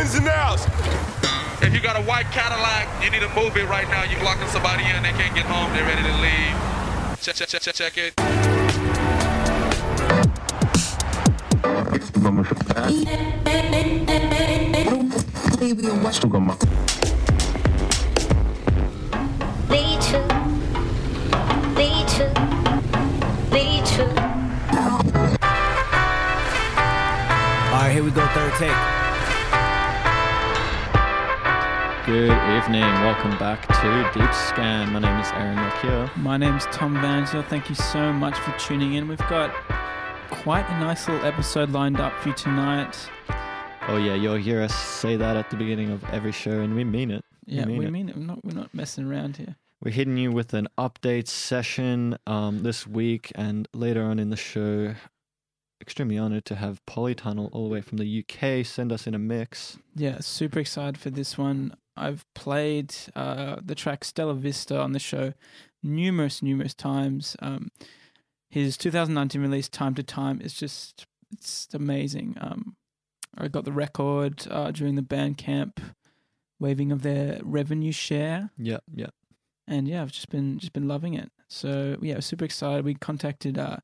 ins and outs. If you got a white Cadillac, you need to move it right now. You're blocking somebody in, they can't get home, they're ready to leave. Check, check, check, check, check it. All right, here we go. Third take. Good evening. Welcome back to Deep Scan. My name is Aaron Nokia. My name's Tom Vangel. Thank you so much for tuning in. We've got quite a nice little episode lined up for you tonight. Oh yeah, you'll hear us say that at the beginning of every show, and we mean it. Yeah, mean we it. mean it. We're not, we're not messing around here. We're hitting you with an update session um, this week, and later on in the show. Extremely honored to have Polytunnel all the way from the UK send us in a mix. Yeah, super excited for this one. I've played uh, the track Stellavista on the show numerous, numerous times. Um, his 2019 release, Time to Time, is just it's amazing. Um, I got the record uh, during the Bandcamp waving of their revenue share. Yeah, yeah. and yeah, I've just been just been loving it. So yeah, super excited. We contacted uh,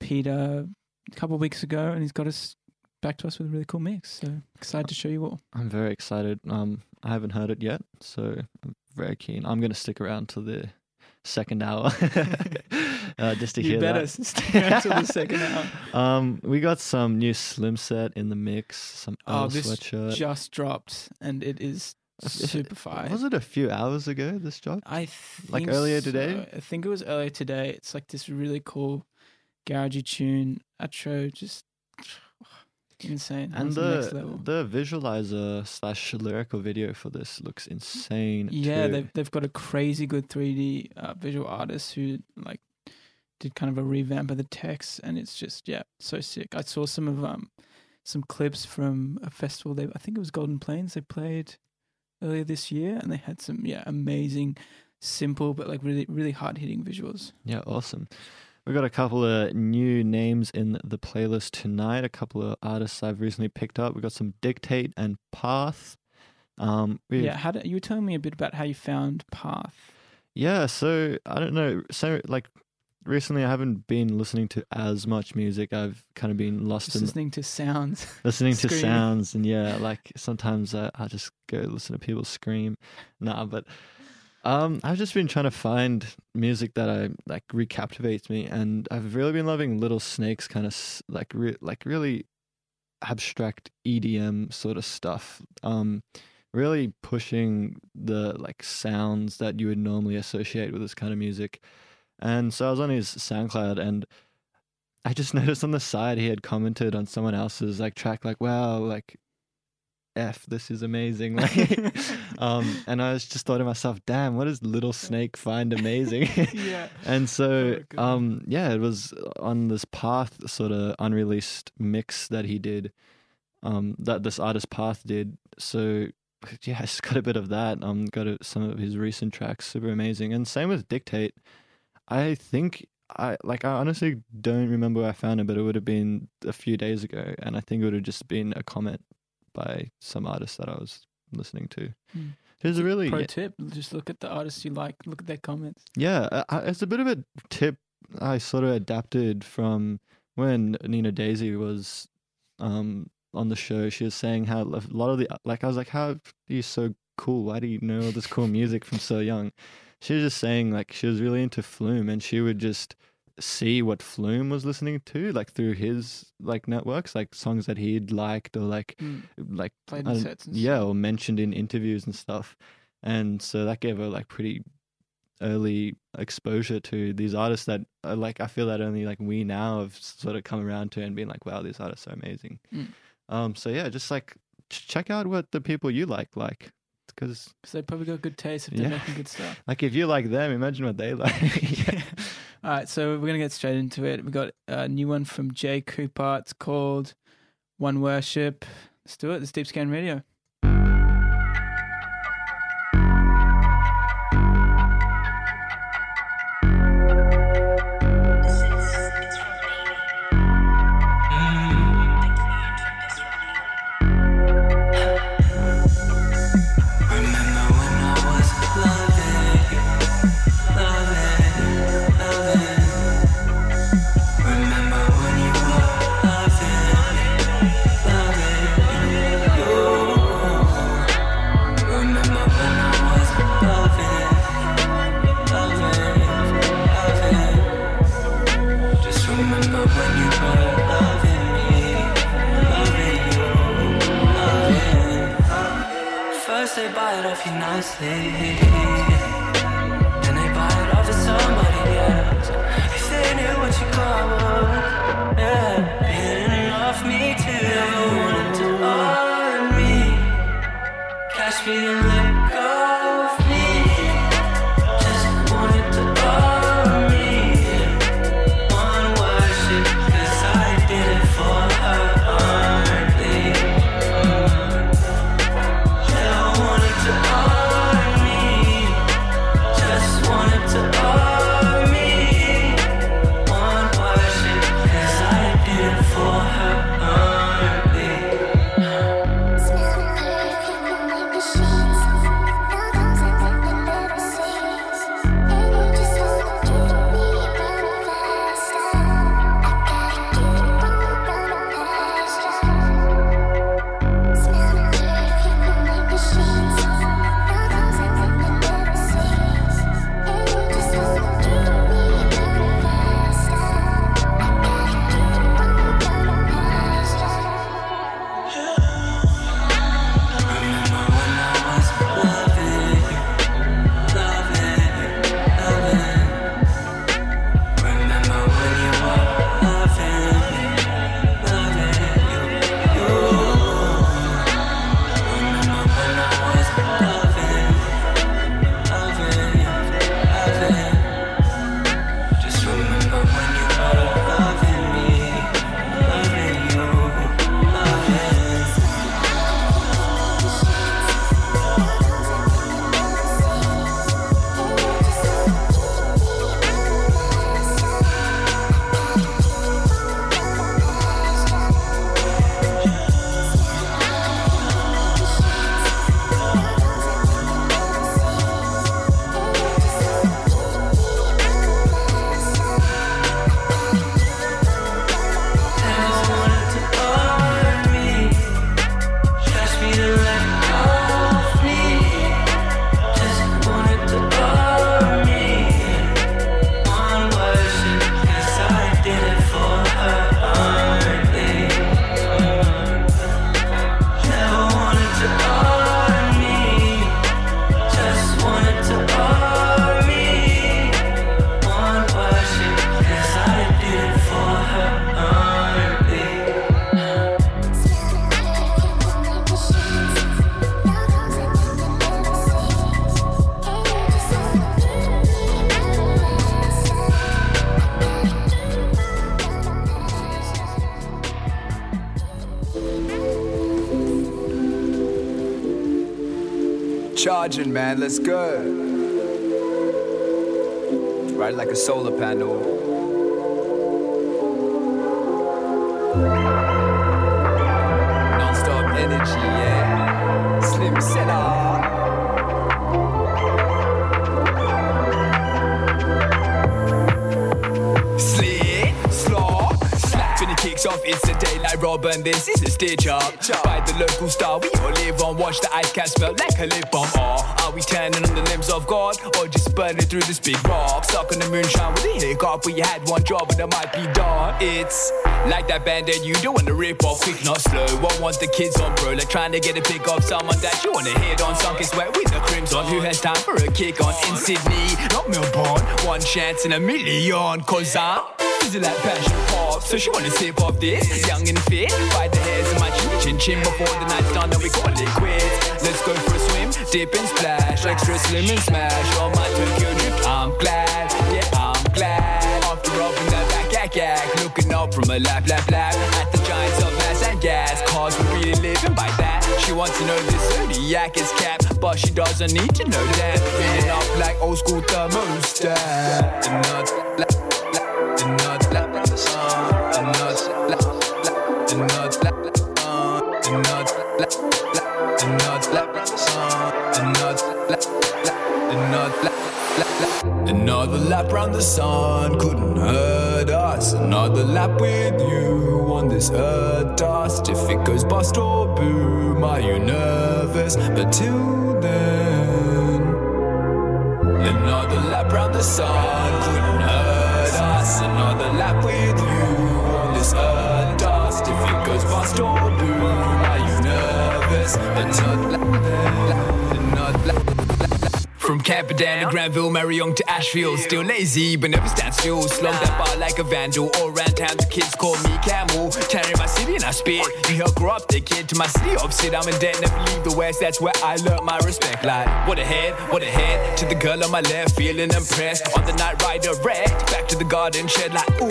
Peter a couple of weeks ago, and he's got us back to us with a really cool mix. So excited to show you all. I'm very excited. Um, I haven't heard it yet, so I'm very keen. I'm gonna stick around till the second hour, uh, just to you hear better that. stay until the second hour. Um, we got some new Slim Set in the mix. Some Oh, this sweatshirt. just dropped, and it is super fire. Was it a few hours ago? This job? I think Like earlier today? so. I think it was earlier today. It's like this really cool garagey tune outro, just insane. And the the the visualizer slash lyrical video for this looks insane. Yeah, too. they've they've got a crazy good 3D uh, visual artist who like did kind of a revamp of the text, and it's just yeah, so sick. I saw some of um some clips from a festival. They I think it was Golden Plains. They played earlier this year, and they had some yeah amazing, simple but like really really hard hitting visuals. Yeah, awesome. We got a couple of new names in the playlist tonight. A couple of artists I've recently picked up. We got some Dictate and Path. Um, Yeah, how did, you were telling me a bit about how you found Path. Yeah, so I don't know. So like recently, I haven't been listening to as much music. I've kind of been lost Just in listening to sounds. listening to sounds, and yeah, like sometimes I, I just go listen to people scream. Nah, but um, I've just been trying to find music that I like recaptivates me, and I've really been loving Little Snakes, kind of like re- like really abstract EDM sort of stuff. Um, really pushing the like sounds that you would normally associate with this kind of music. And so I was on his SoundCloud and I just noticed on the side he had commented on someone else's like track like wow like F this is amazing. Like um and I was just thought to myself damn what does little snake find amazing? Yeah. and so Oh, um yeah it was on this path sort of unreleased mix that he did um that this artist path did. So yeah I just got a bit of that um got a, some of his recent tracks super amazing. And same with dictate. I think I like I honestly don't remember where I found it but it would have been a few days ago and I think it would have just been a comment by some artist that I was listening to Hmm. There's a really Pro tip: just look at the artists you like. Look at their comments. yeah, uh, uh, it's a bit of a tip I sort of adapted from when Nina Daisy was um on the show. She was saying how a lot of the like I was like, how are you so cool? Why do you know all this cool music from so young? She was just saying like she was really into Flume and she would just see what Flume was listening to like through his like networks, like songs that he'd liked or like Mm. like Played I in sets and yeah, or mentioned in interviews and stuff. And so that gave her like pretty early exposure to these artists that are like I feel that only like we now have sort of come around to and been like, wow, these artists are amazing. Mm. Um, so yeah, just like check out what the people you like like, because they probably got good taste if they're Yeah. making good stuff. like if you like them, imagine what they like. yeah. All right, so we're gonna get straight into it. We got a new one from Jay Cooper. It's called One Worship. Let's do it. This is Deep Scan Radio. They buy it off let's go. Ride like a solar panel. And this is a stitch up. By the local star, we all live on. Watch the ice cat smell like a lip balm. Or are we turning on the limbs of God, or just burning through this big rock? Stuck on the moonshine with a hiccup, we had one job, and it might be done. It's like that band that you don't wanna rip off, quick not slow. What want the kids on, bro? Like trying to get a pick of someone that you wanna hit on. Sunk is wet with the crimson. Who has time for a kick on in Sydney, not Melbourne? One chance in a million, cause I'm Feeling like passion pop, so she wanna sip off this. Young and fit, by the hairs of my chin. Chin chin Before the night's done and we call it quits. Let's go for a swim, dip and splash. Extra slim and smash. On my Tokyo drift I'm glad, yeah I'm glad. After rubbing that back yak yak. Looking up from a lap lap lap. At the giants of mass and gas. Cars we really living by that. She wants to know this zodiac is cap But she doesn't need to know that. Filling up like old school thermostat. And la- the nuts, la- la- la- Another lap round the sun couldn't hurt us. Another lap with you on this earth dust. If it goes bust or boom, are you nervous? But till then, another lap round the sun couldn't hurt us. Another lap with you on this earth dust. If it goes bust or boom, you nervous? nervous, but From Camperdown to Granville, Marion to Ashfield. Still lazy, but never stand still. Slug that bar like a vandal. All around town, the kids call me Camel. Carrying my city and I spit. You help grow up the kid to my city opposite. I'm in debt, never leave the west. That's where I learned my respect. Like, what a head, what a head. To the girl on my left, feeling impressed. On the night rider wrecked. Back to the garden shed, like, ooh,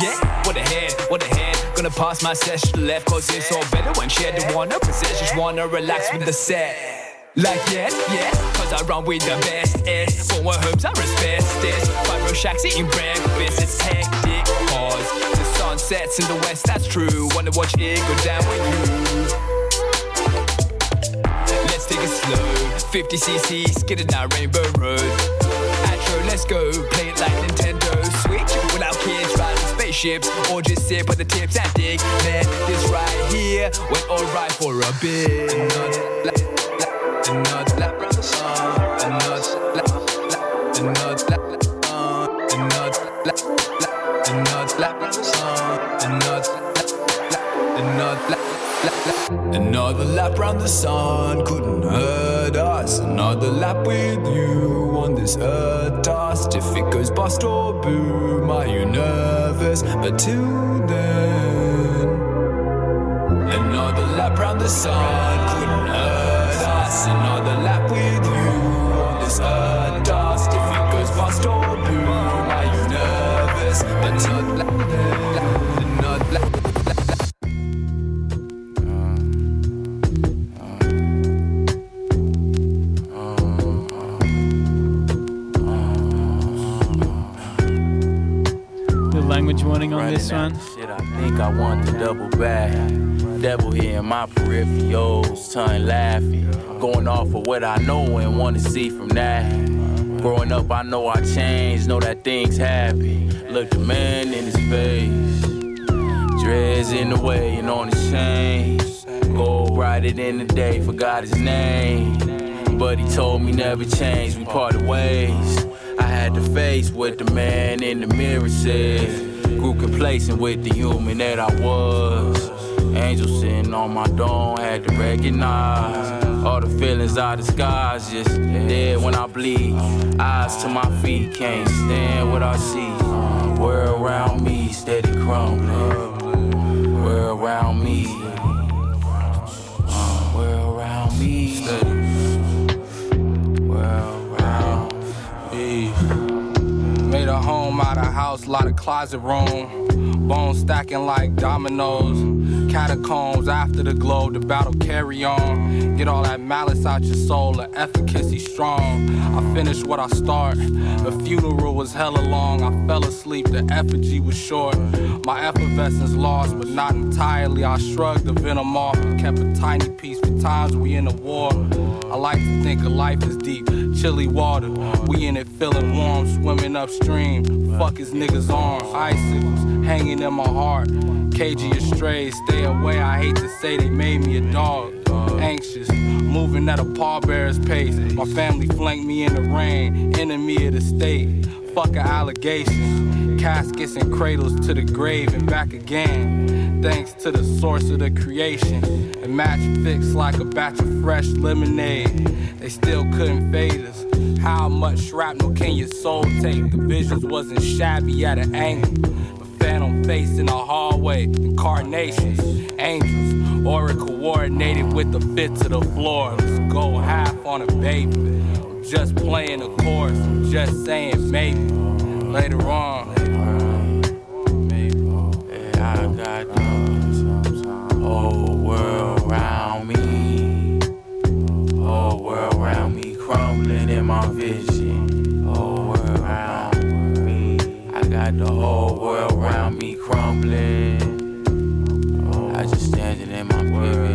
yeah. What a head, what a head. Gonna pass my the left, cause it's all better when shared. Don't wanna possess, just wanna relax with the set. Like yeah, yeah, cause I run with the best eh. For what homes I respect this Five row shacks eating breakfast, it's hectic Cause the sun sets in the west, that's true. Wanna watch it go down with you. Let's take it slow. 50cc, skidding down Rainbow Road. Atro, let's go. Play it like Nintendo Switch. Without kids riding spaceships Or just sit with the tips and dig. Man, this right here Went alright for a bit Another lap round the sun couldn't hurt us. Another lap with you on this earth dust. If it goes bust or boom, are you nervous? But till then, another lap round the sun couldn't hurt us. Another lap with you on this earth. If it goes bust or boom, are you nervous? But not lap, lap, not lap, lap, lap. The language warning on this one. Think I want the double back. Devil here in my peripherals, tongue laughing. Going off of what I know and want to see from that. Growing up, I know I changed, know that things happen. Look the man in his face. Dreads in the way and on his chain. Gold riding in the day, forgot his name. But he told me never change, we parted ways. I had to face what the man in the mirror said. Grew complacent with the human that I was. Angel sitting on my dome, had to recognize all the feelings I disguise. Just dead when I bleed. Eyes to my feet, can't stand what I see. World around me, steady crumbling. World around me. World around me. Steady. Made a home out of house, lot of closet room. Bones stacking like dominoes. Catacombs after the glow, the battle carry on. Get all that malice out your soul, the efficacy strong. I finished what I start. The funeral was hella long. I fell asleep, the effigy was short. My effervescence lost, but not entirely. I shrugged the venom off and kept a tiny piece for times we in a war. I like to think of life as deep, chilly water. We in it feeling warm, swimming upstream. Fuck his niggas' arms, icicles hanging in my heart. Cagey astray, stay away. I hate to say they made me a dog. Anxious, moving at a pallbearer's pace. My family flanked me in the rain, enemy of the state. Fuck allegations. Caskets and cradles to the grave and back again. Thanks to the source of the creation. A match fixed like a batch of fresh lemonade. They still couldn't fade us. How much shrapnel can your soul take? The visions wasn't shabby at an angle. A phantom face in the hallway, incarnations, angels, aura coordinated with the fit to the floor. Let's go half on a baby. I'm just playing the chorus, I'm just saying maybe. Later on, Yeah, my vision. Whole world around me. I got the whole world around me crumbling. I just standing in my pivot.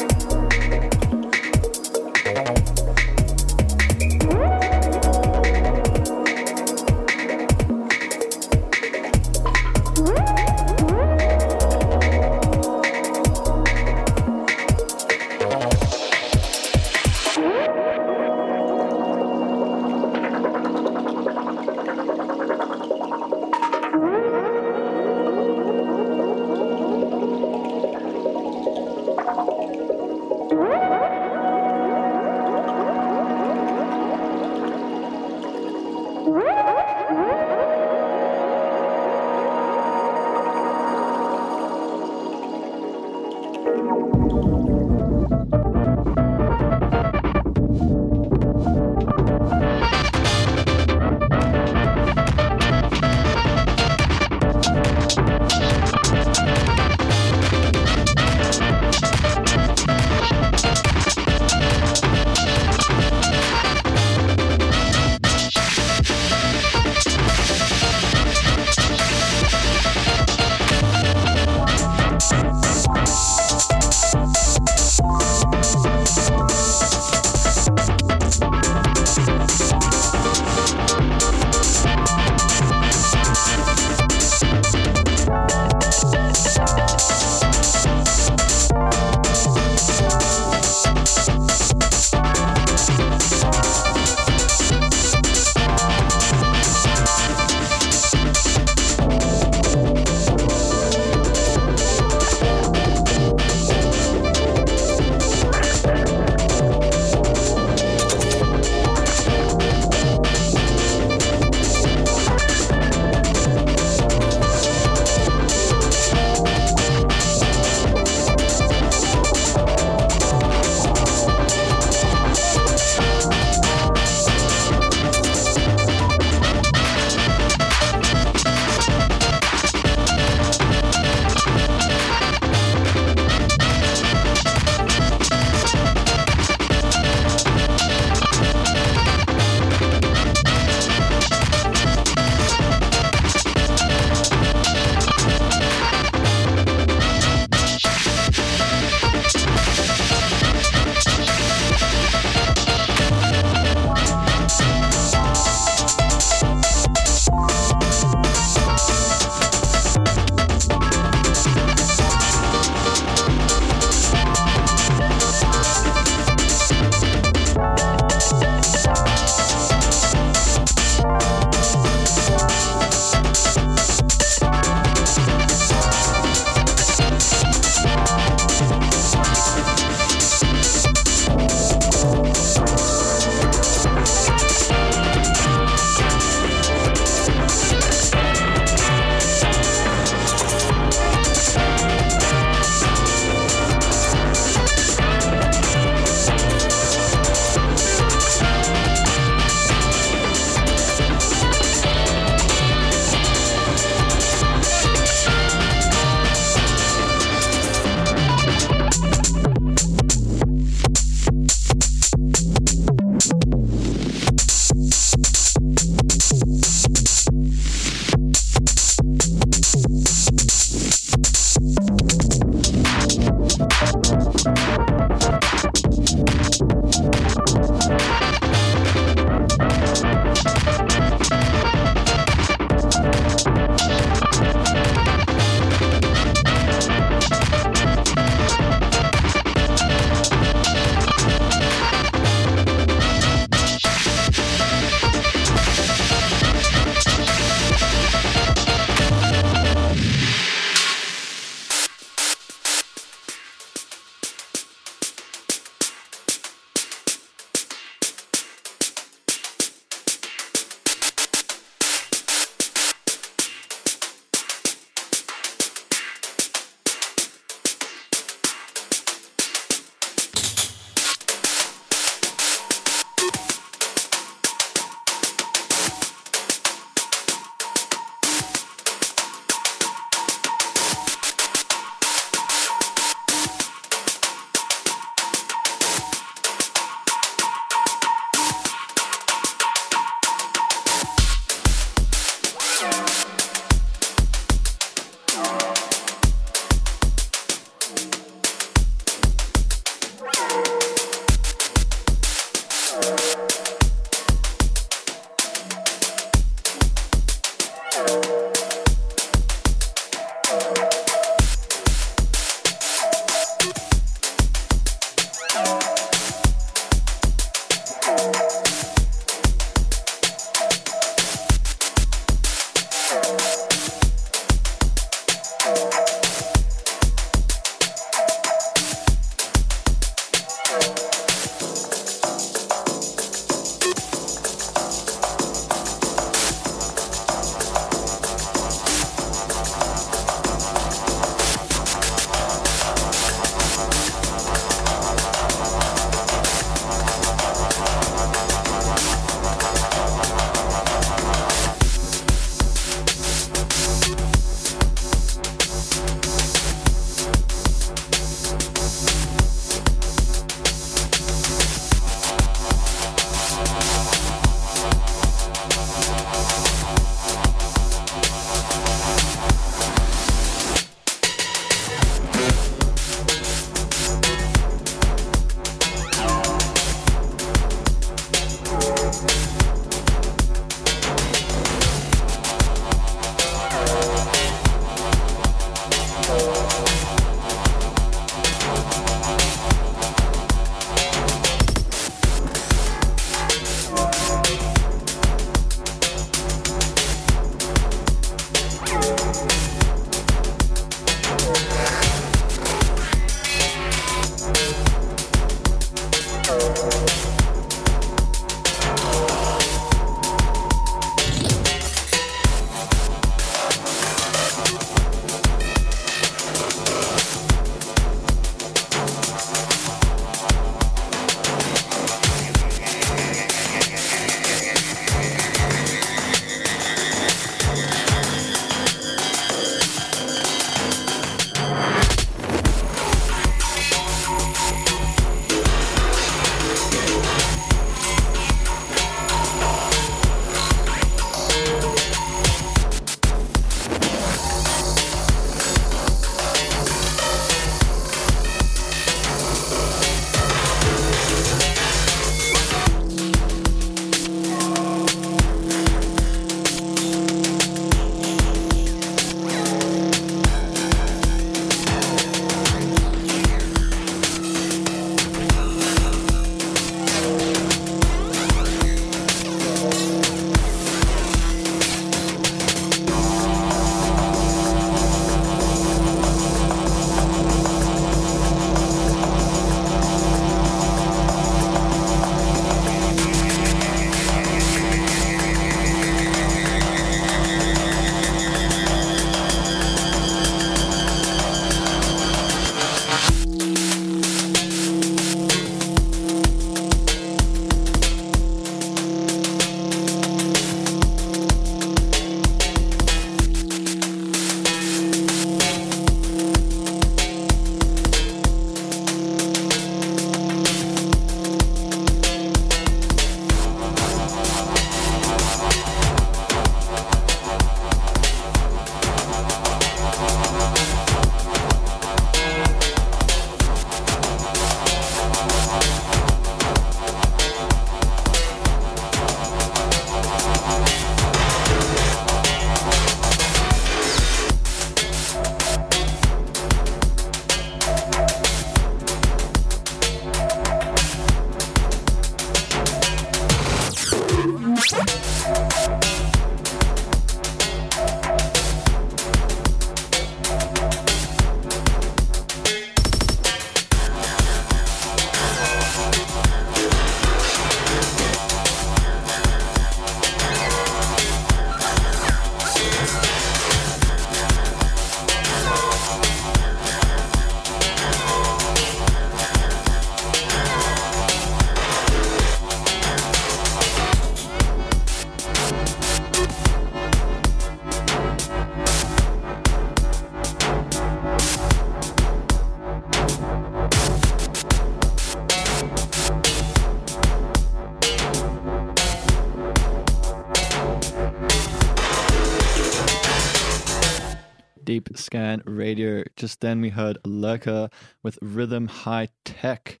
Just then we heard Lurka with Rhythm High Tech.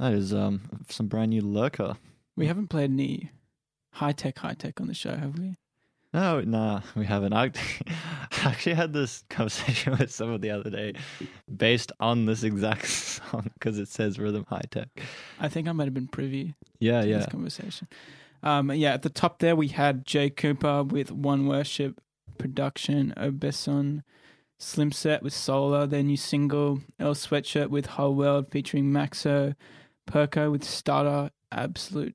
That is um some brand new Lurka. We haven't played any high tech, high tech on the show, have we? No, nah, we haven't. I actually had this conversation with someone the other day based on this exact song because it says Rhythm High Tech. I think I might have been privy Yeah, to yeah. this conversation. Um, yeah, at the top there we had Jay Cooper with One Worship production, Obeson, Slim Set with Solar, their new single, Earl Sweatshirt with Whole World featuring Maxo, Perko with Starter, absolute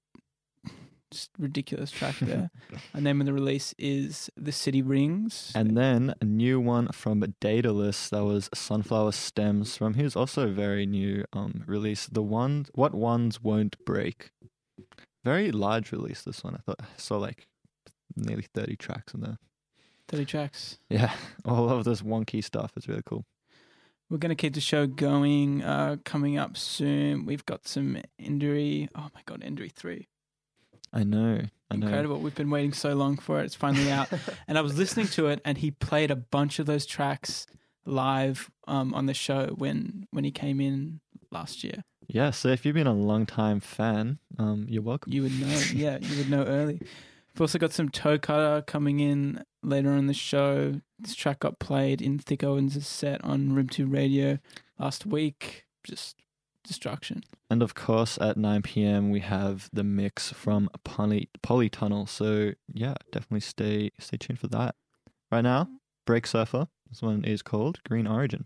just ridiculous track there. the name of the release is The City Rings. And then a new one from Daedelus that was Sunflower Stems from his also very new um release. The one What Wands Won't Break. Very large release this one. I thought I saw like nearly thirty tracks in there. 30 tracks. Yeah. All of this wonky stuff is really cool. We're going to keep the show going. Uh, coming up soon, we've got some injury. Oh my God, injury 3. I know. I know. Incredible. We've been waiting so long for it. It's finally out. and I was listening to it, and he played a bunch of those tracks live um, on the show when when he came in last year. Yeah, so if you've been a long time fan, um, you're welcome. You would know. yeah, you would know early. We've also got some Toe Cutter coming in later on the show. This track got played in Thick Owens' set on Room 2 Radio last week. Just destruction. And of course, at 9 p.m. we have the mix from Poly Polytunnel. So yeah, definitely stay stay tuned for that. Right now, Break Surfer. This one is called Green Origin.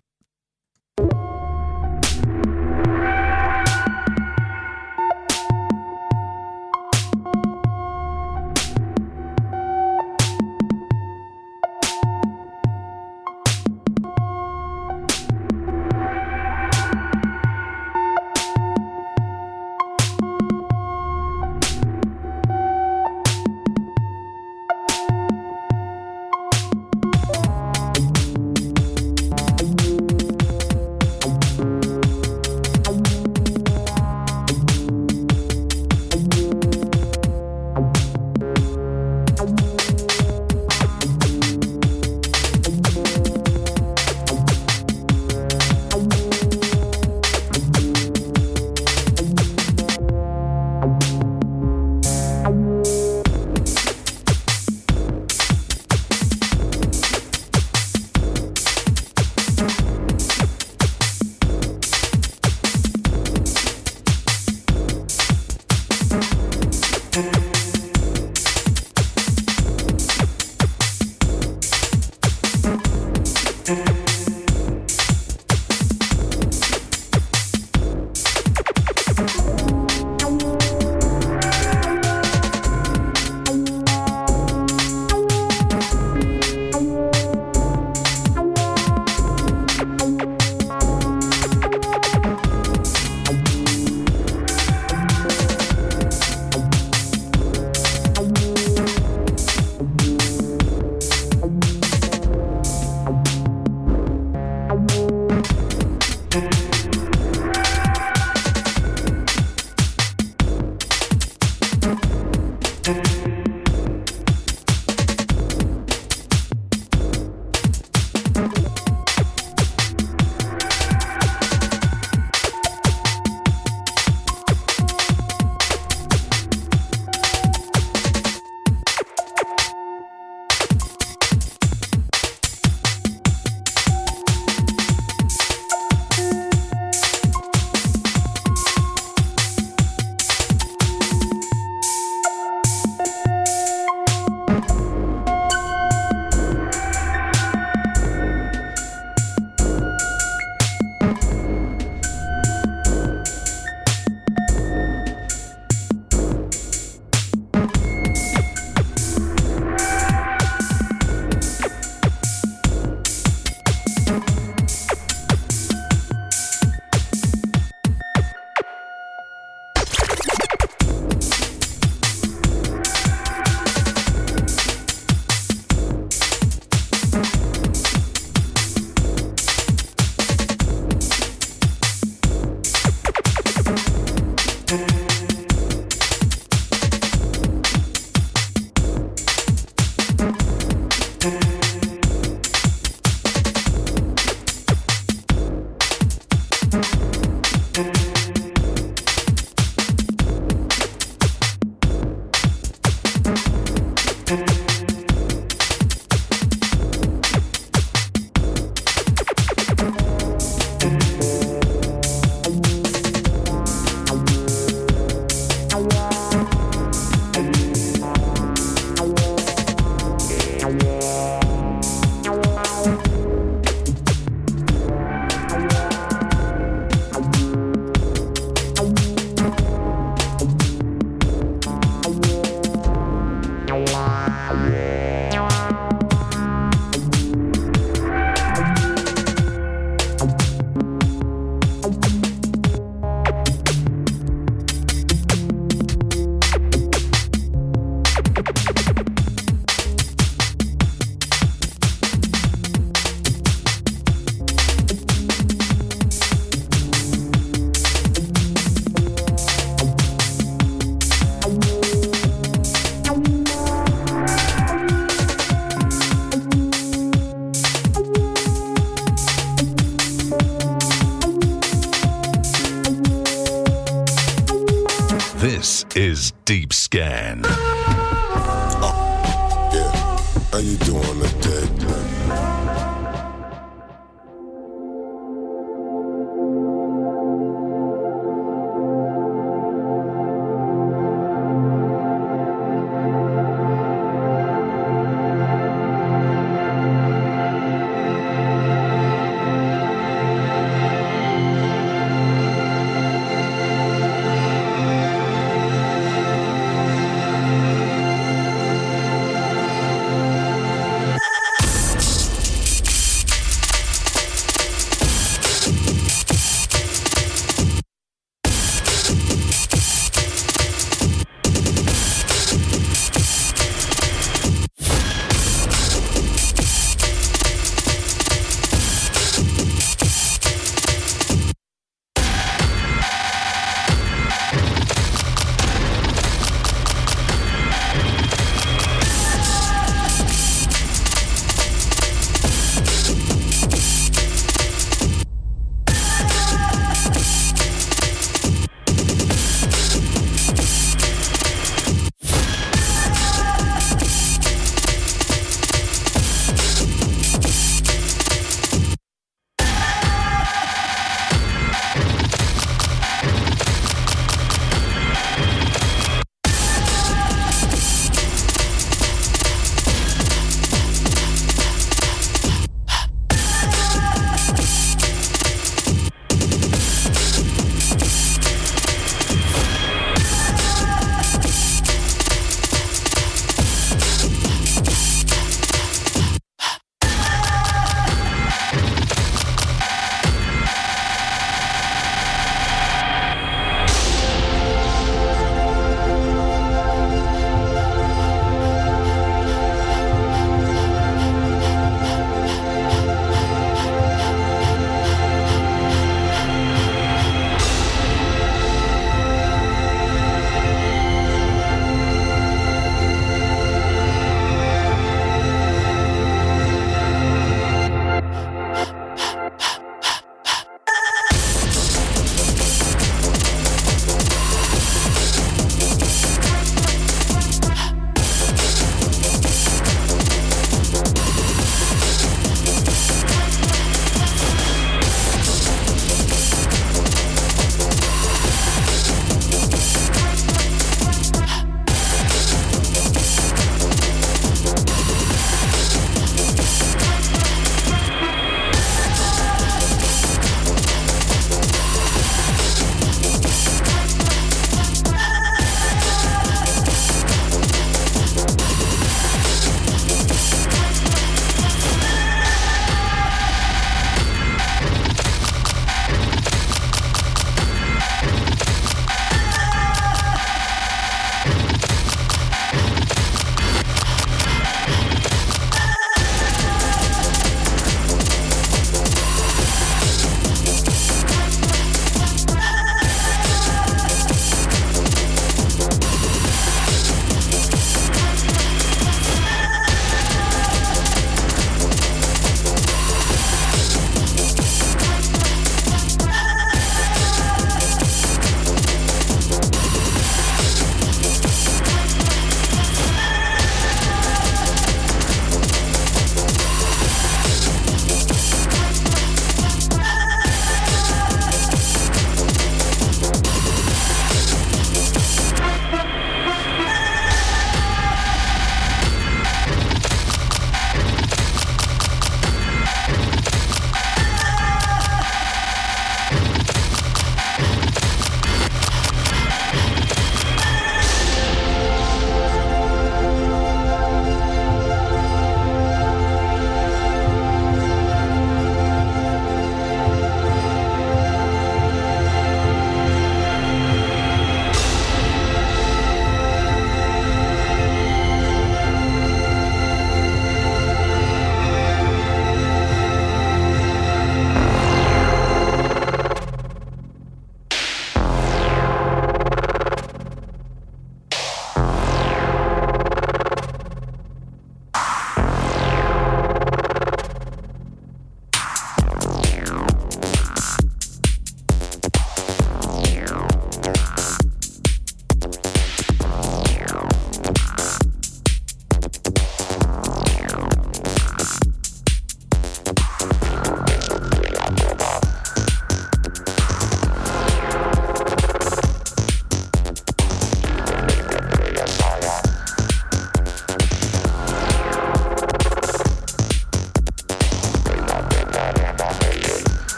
Scan.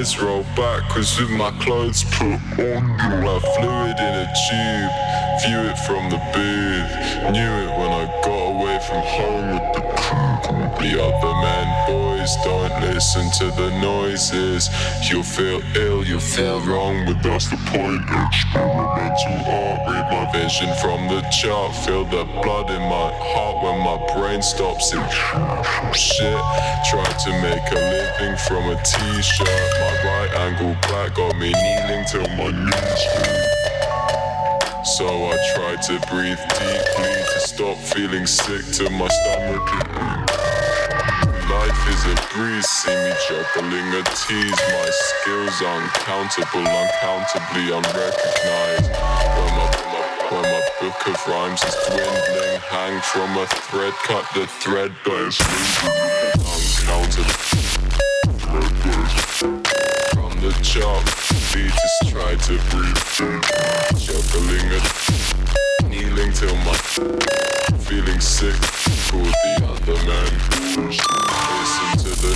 Eyes roll backwards with my clothes put on. Like fluid in a tube. View it from the booth. Knew it when I got away from home with the crew. The other men, boys, don't listen to the noises. You'll feel ill, you'll feel wrong, but that's the point. Experimental art, read my vision from the chart. Feel the blood in my heart brain stops in shit. Tried to make a living from a t-shirt. My right angle black got me kneeling till my knees hurt. So I tried to breathe deeply to stop feeling sick to my stomach. Life is a breeze, see me juggling a tease. My skills uncountable, uncountably unrecognized. When my, book of rhymes is dwindling, hang from a thread, cut the thread, but it's uncountable. From the chop, just try to breathe. Juggling it, kneeling till my feeling sick. For the other man. Listen to the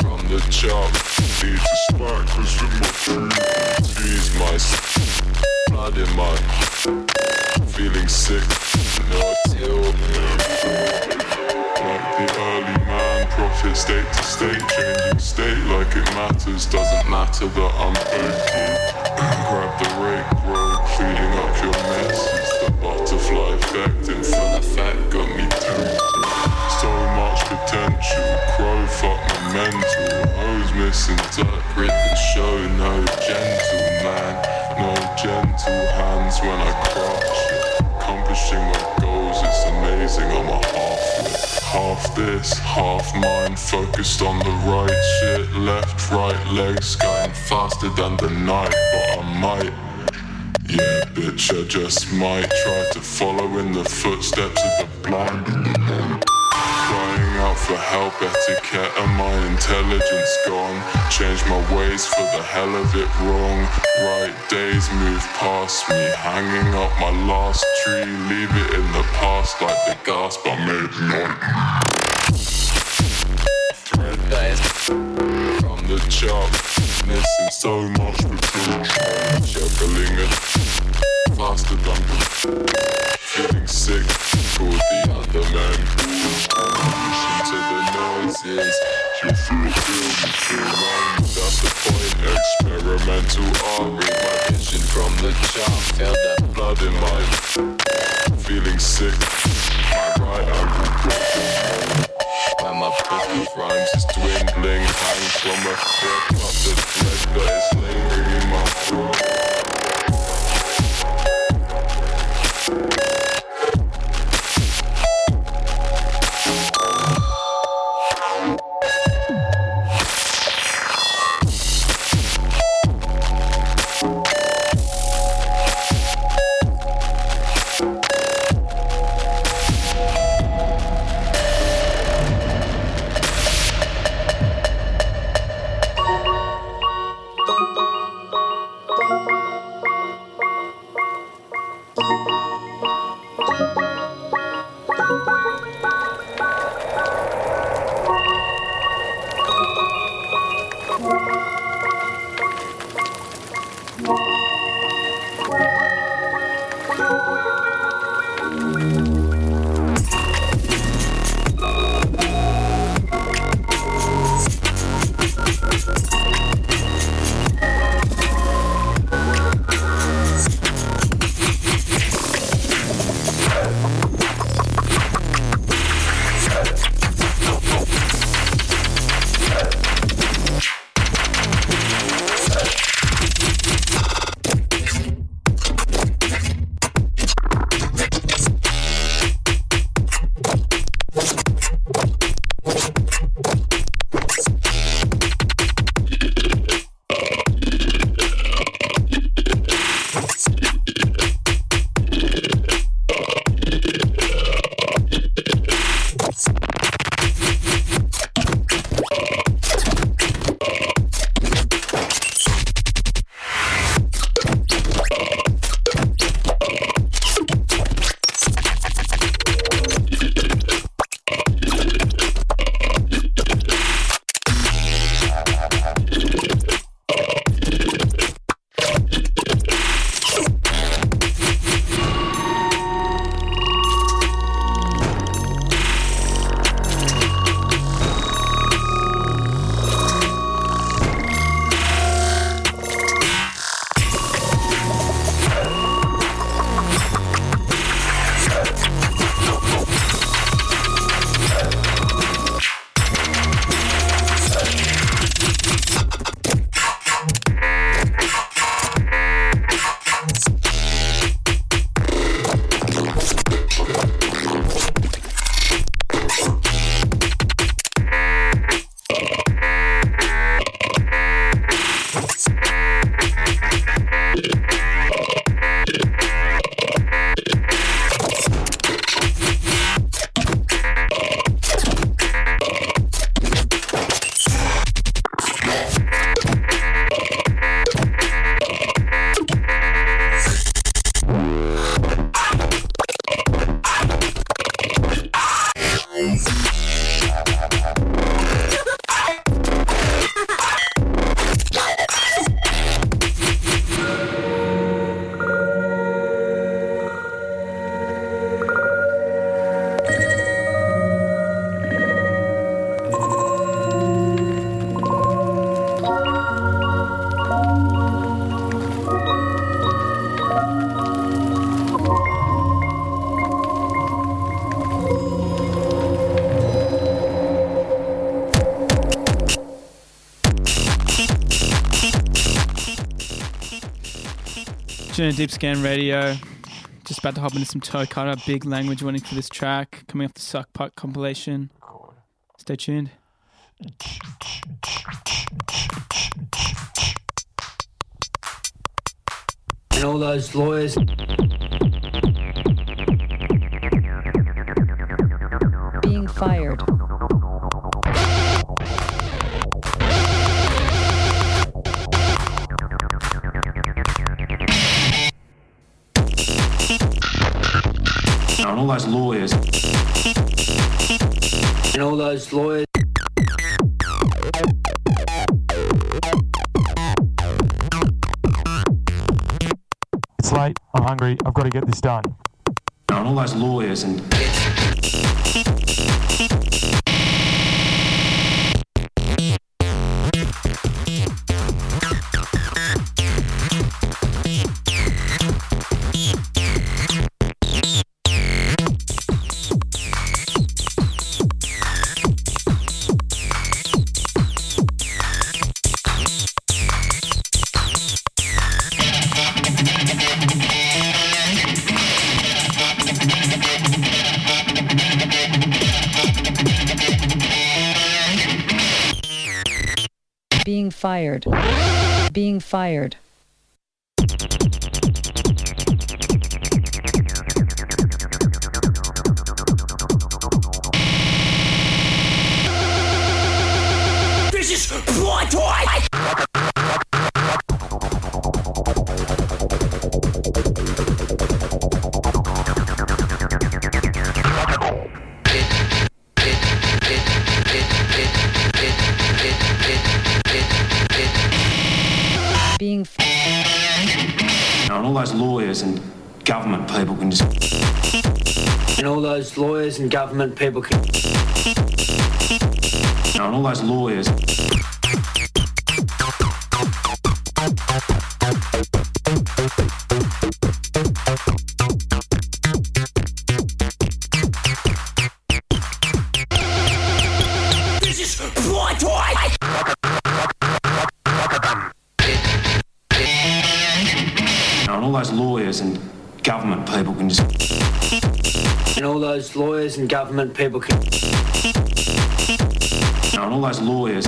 from the chop, beaters sparkles in my crew. Tease my blood in feeling sick. Like the early man, state to state, changing state like it matters. Doesn't matter that I'm. Grab the rake, cleaning up your the butterfly effect in full effect, got me. So much potential, crow fuck my misinterpret the show, no gentleman, no gentle hands when I crush it. Accomplishing my goals, it's amazing. I'm a half half this, half mine. Focused on the right shit, left, right legs going faster than the night, but I might. Yeah, bitch, I just might try to follow in the footsteps of the blind out for help, etiquette and my intelligence gone. Change my ways for the hell of it wrong. Right days move past me, hanging up my last tree. Leave it in the past like the gasp I made night. From the chop, missing so much potential. Juggling it faster than feeling sick. Called the other man. To. You feel feel me feel wrong. That's the point. Experimental art. My vision from the chart. Feel that blood in my feeling sick. My right ankle when my book of rhymes is dwindling, hang from a thread, cut the thread, but it's lingering in my throat. Tuning in Deep Scan Radio. Just about to hop into some Cutter, big language warning for this track, coming off the Suck Puck compilation. Stay tuned. And all those lawyers. And all those lawyers. And all those lawyers. It's late. I'm hungry. I've got to get this done. And all those lawyers and fired. Those lawyers and government people can. and all those lawyers lawyers and government people can. and all those lawyers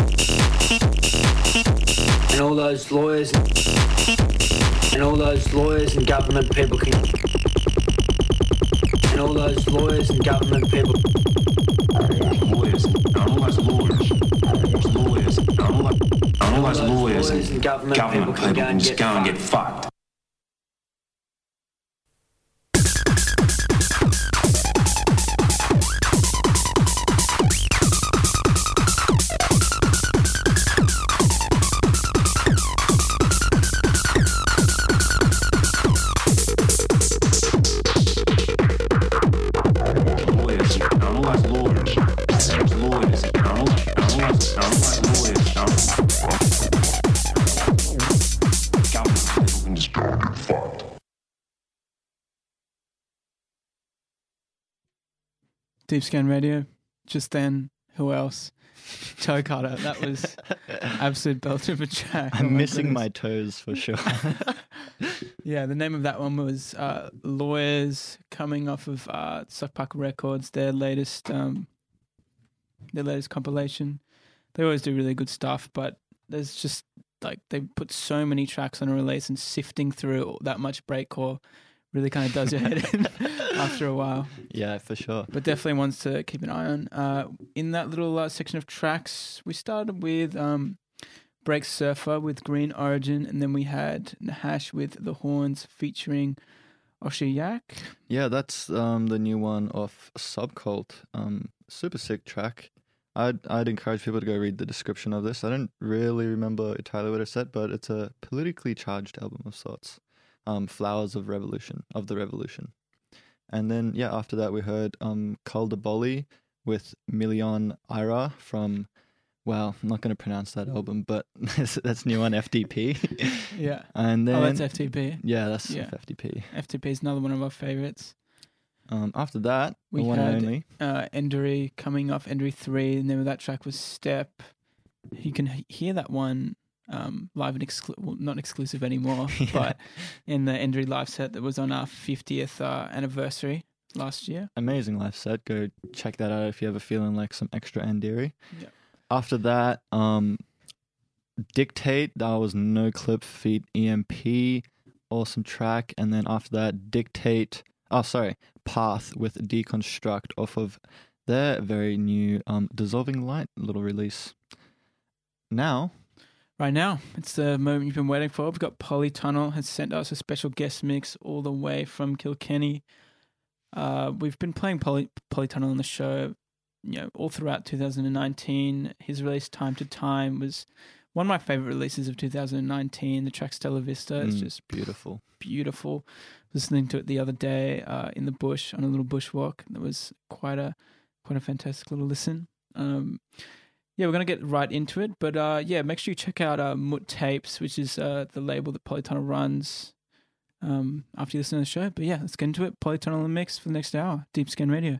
And all those lawyers. And all those lawyers and government people can. And all those lawyers and government people. lawyers and all those lawyers lawyers and all, those lawyers and government, people can just go and get fucked. Deep Scan Radio. Just then, who else? Toe Cutter. That was absolute belter of a track. I'm Oh missing goodness. my toes for sure. Yeah, the name of that one was uh, Lawyers, coming off of uh, Puck Records, their latest, um, their latest compilation. They always do really good stuff, but there's just like they put so many tracks on a release, and sifting through that much breakcore really kind of does your head in after a while. yeah, for sure. But definitely ones to keep an eye on. Uh, in that little uh, section of tracks, we started with um, Break Surfer with Green Origin, and then we had Nahash with The Horns featuring Oshiyak. Yeah, that's um, the new one off Subcult. Um, super sick track. I'd I'd encourage people to go read the description of this. I don't really remember entirely what it said, but it's a politically charged album of sorts. Um, Flowers of Revolution of the Revolution, and then yeah, after that we heard um Kuldaboli with Million Ira from. Well, I'm not going to pronounce that album, but that's new on FDP. Yeah. and then oh, that's FTP. Yeah, that's Yeah. FDP. FTP is another one of our favorites. Um, after that, We one had and only. uh, Endery coming off Endery 3. and then that track was Step. You can h- hear that one um, live and exclu- well, not exclusive anymore, Yeah. but in the Endry live set that was on our 50th uh, anniversary last year. Amazing live set. Go check that out if you're ever feeling like some extra Andiri. Yeah. After that, um, Dictate, that was No Clip feat EMP. Awesome track. And then after that, Dictate, oh, sorry, Path with Deconstruct off of their very new um, Dissolving Light little release. Now, Right now, it's the moment you've been waiting for. We've got Polytunnel has sent us a special guest mix all the way from Kilkenny. Uh, we've been playing Poly, Polytunnel on the show, you know, all throughout 2019. His release Time to Time was one of my favorite releases of 2019. The track Stellavista is Mm, just beautiful. beautiful. Listening to it the other day uh, in the bush on a little bushwalk. It was quite a quite a fantastic little listen. Um, yeah, we're gonna get right into it, but uh, yeah, make sure you check out uh, MOOT Tapes, which is uh, the label that Polytunnel runs. Um, after you listen to the show, but yeah, let's get into it. Polytunnel the mix for the next hour. Deep Scan Radio.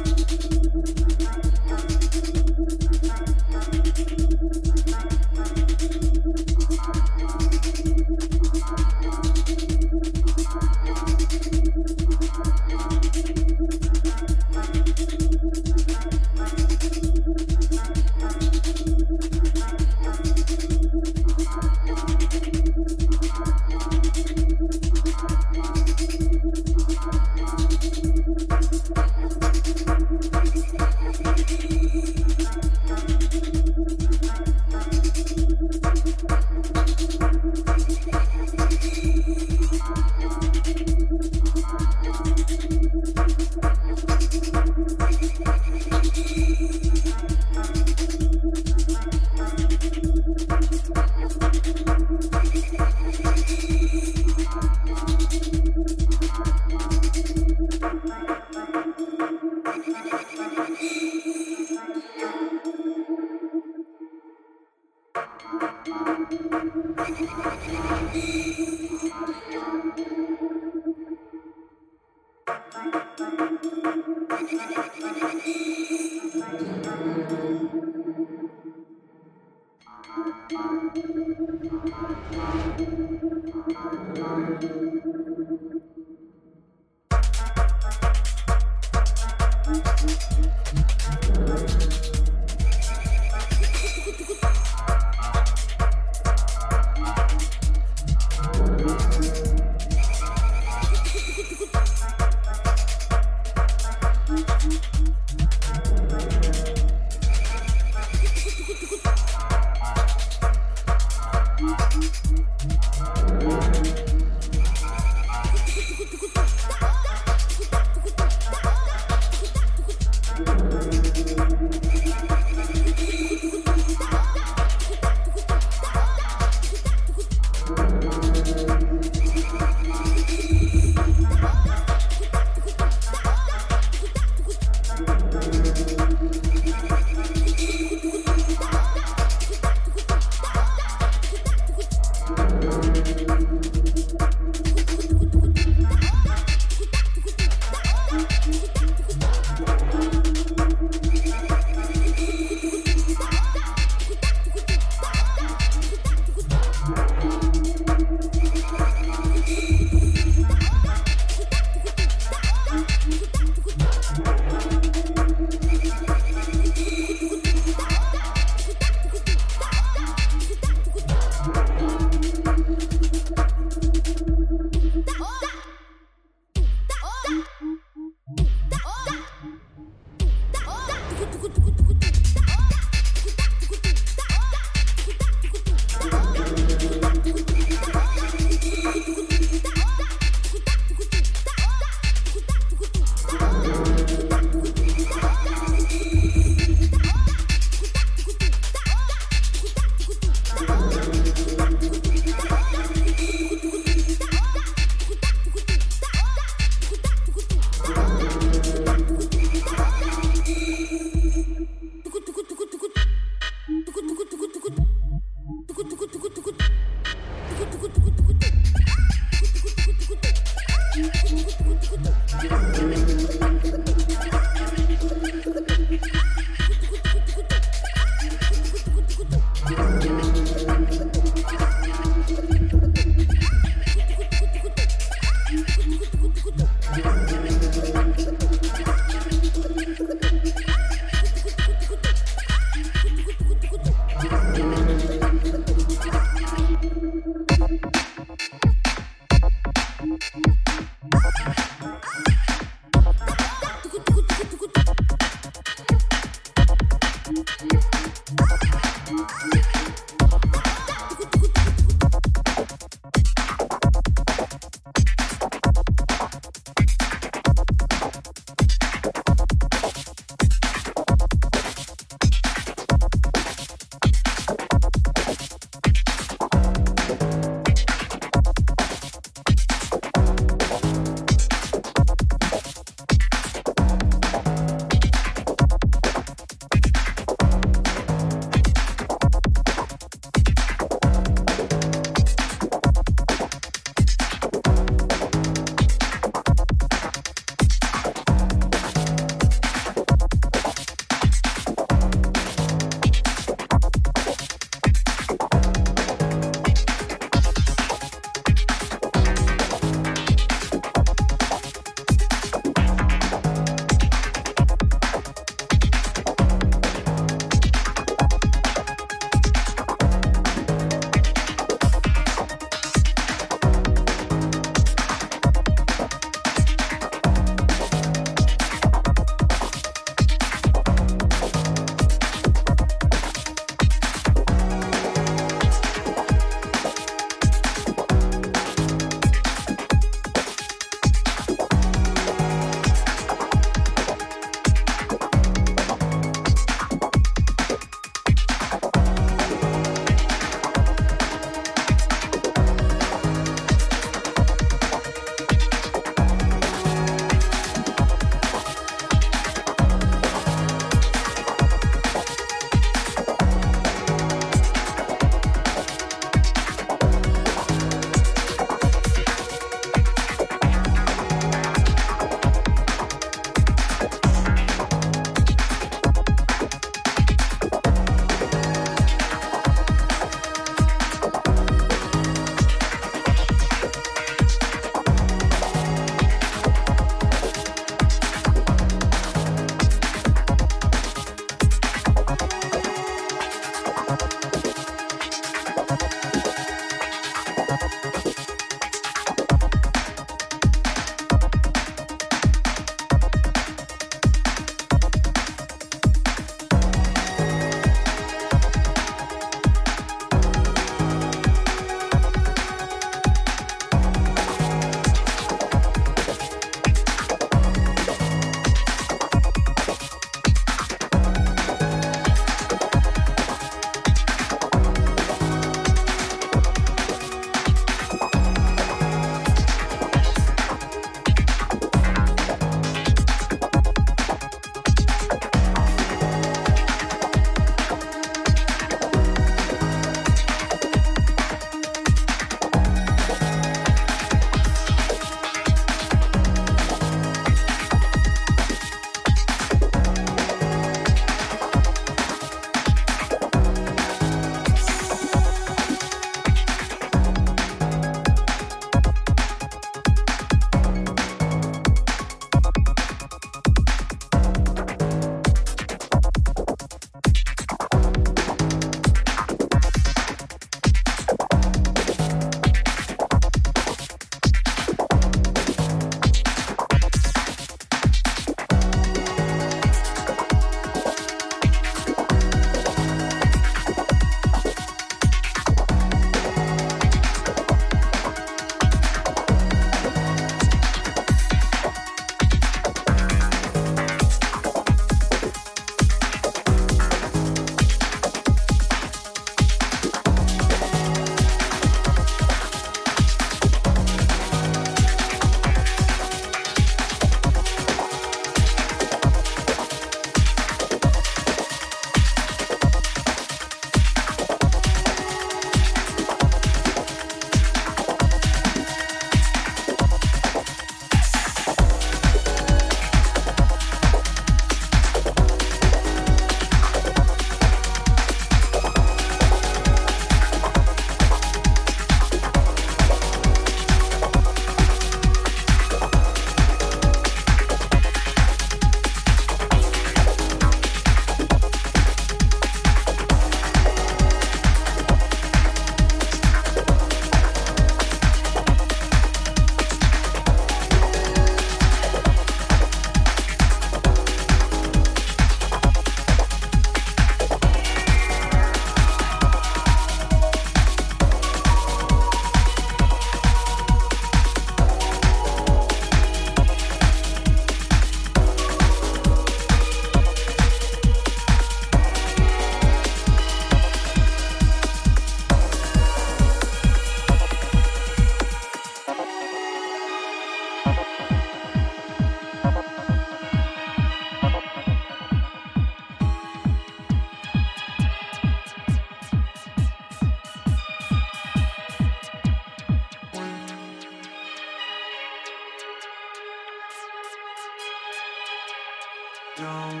Thank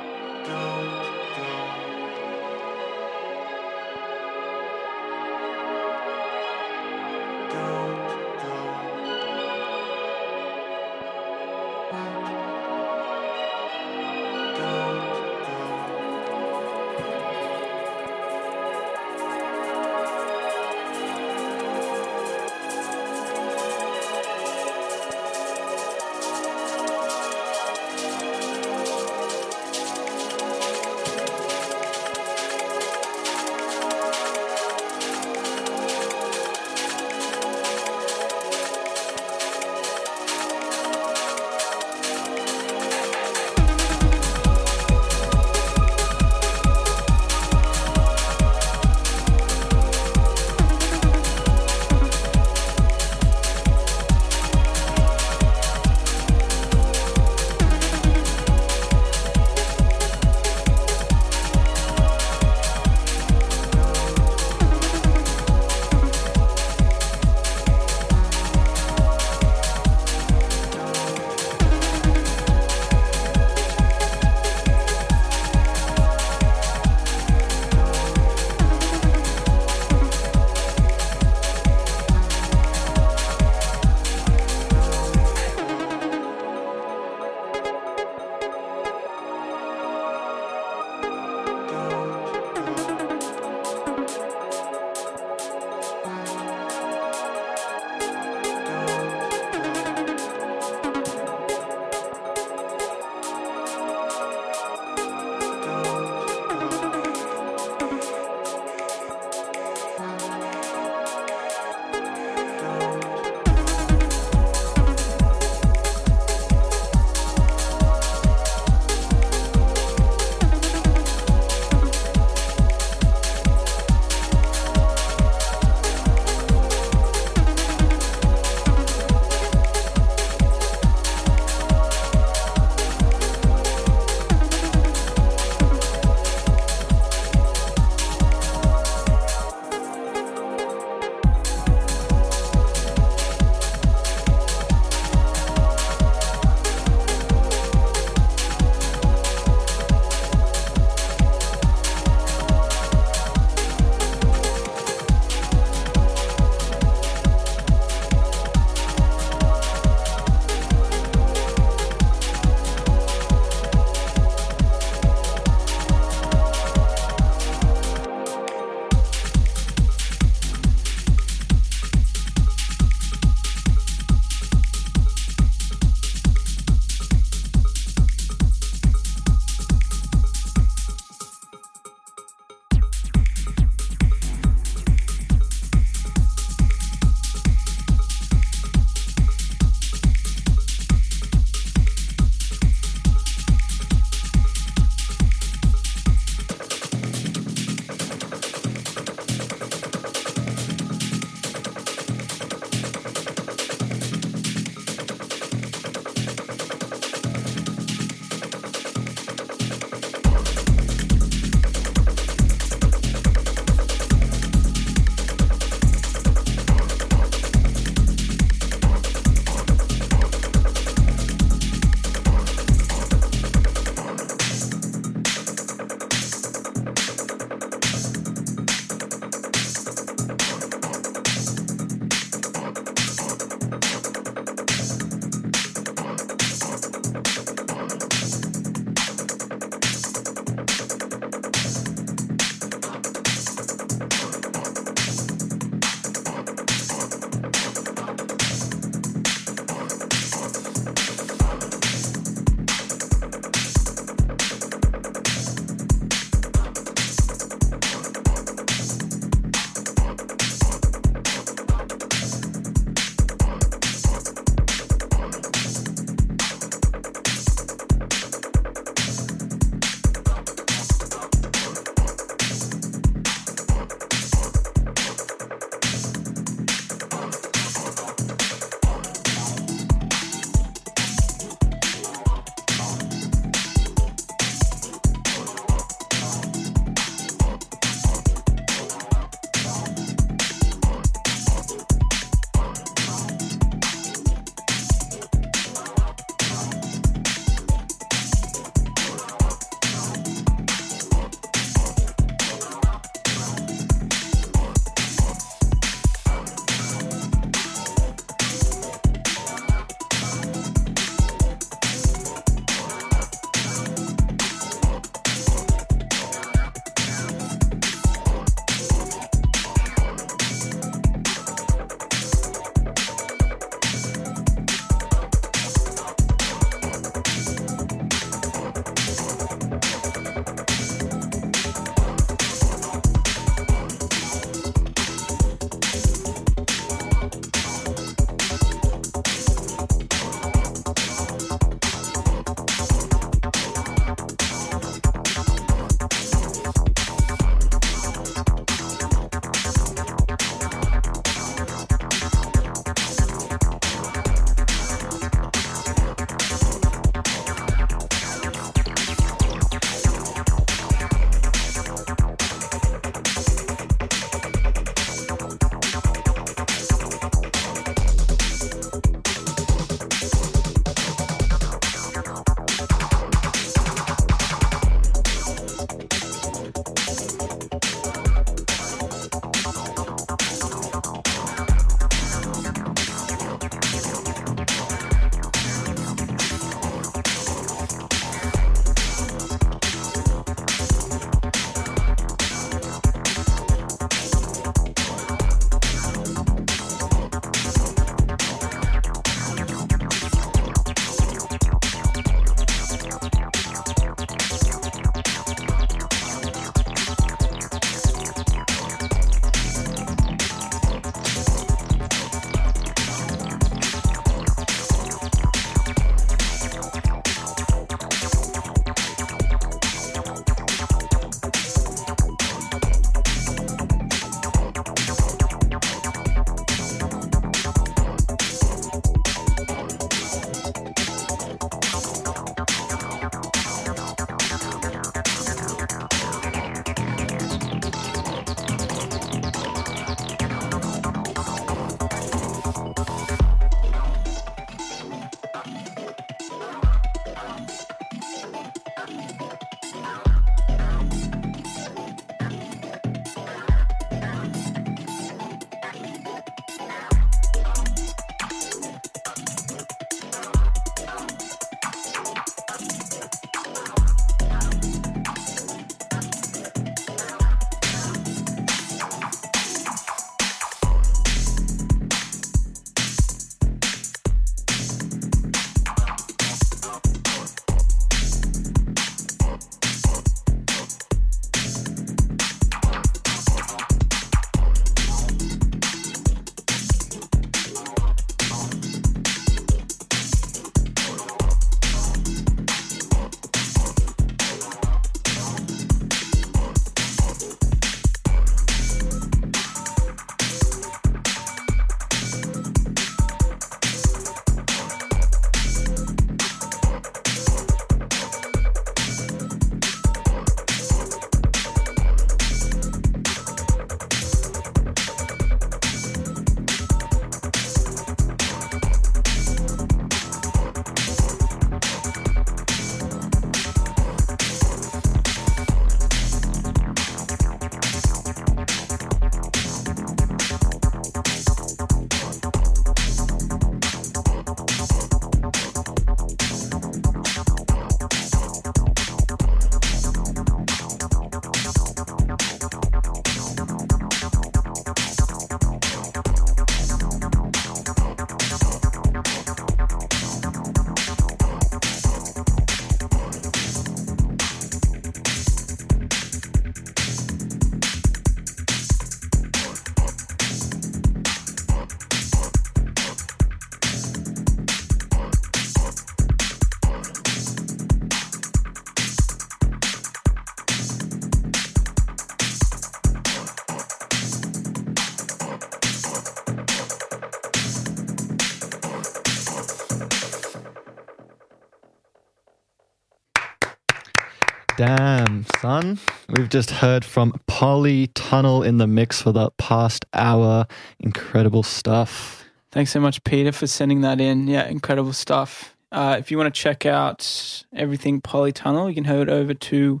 Damn, son. We've just heard from Polytunnel in the mix for the past hour. Incredible stuff. Thanks so much, Peter, for sending that in. Yeah, incredible stuff. Uh, if you want to check out everything Polytunnel, you can head over to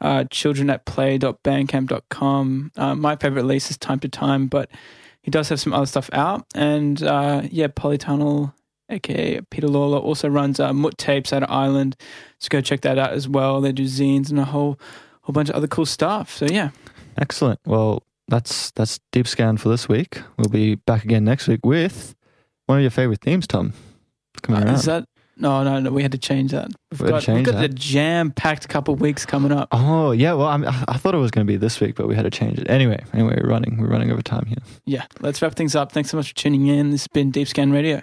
uh, childrenatplay.bandcamp.com. Uh, my favorite release is Time to Time, but he does have some other stuff out. And uh, yeah, Polytunnel, aka Peter Lawlor, also runs uh, MOOT Tapes out of Ireland. So go check that out as well. They do zines and a whole whole bunch of other cool stuff. So yeah, Excellent. Well, that's that's deep scan for this week. We'll be back again next week with one of your favorite themes, Tom. Coming Uh, around. is that no, no, no? We had to change that. We've We had to got, change we've got that? the jam-packed couple weeks coming up. Oh yeah, well I'm, I I thought it was going to be this week, but we had to change it. Anyway, anyway, we're running, we're running over time here. Yeah, let's wrap things up. Thanks so much for tuning in. This has been Deep Scan Radio.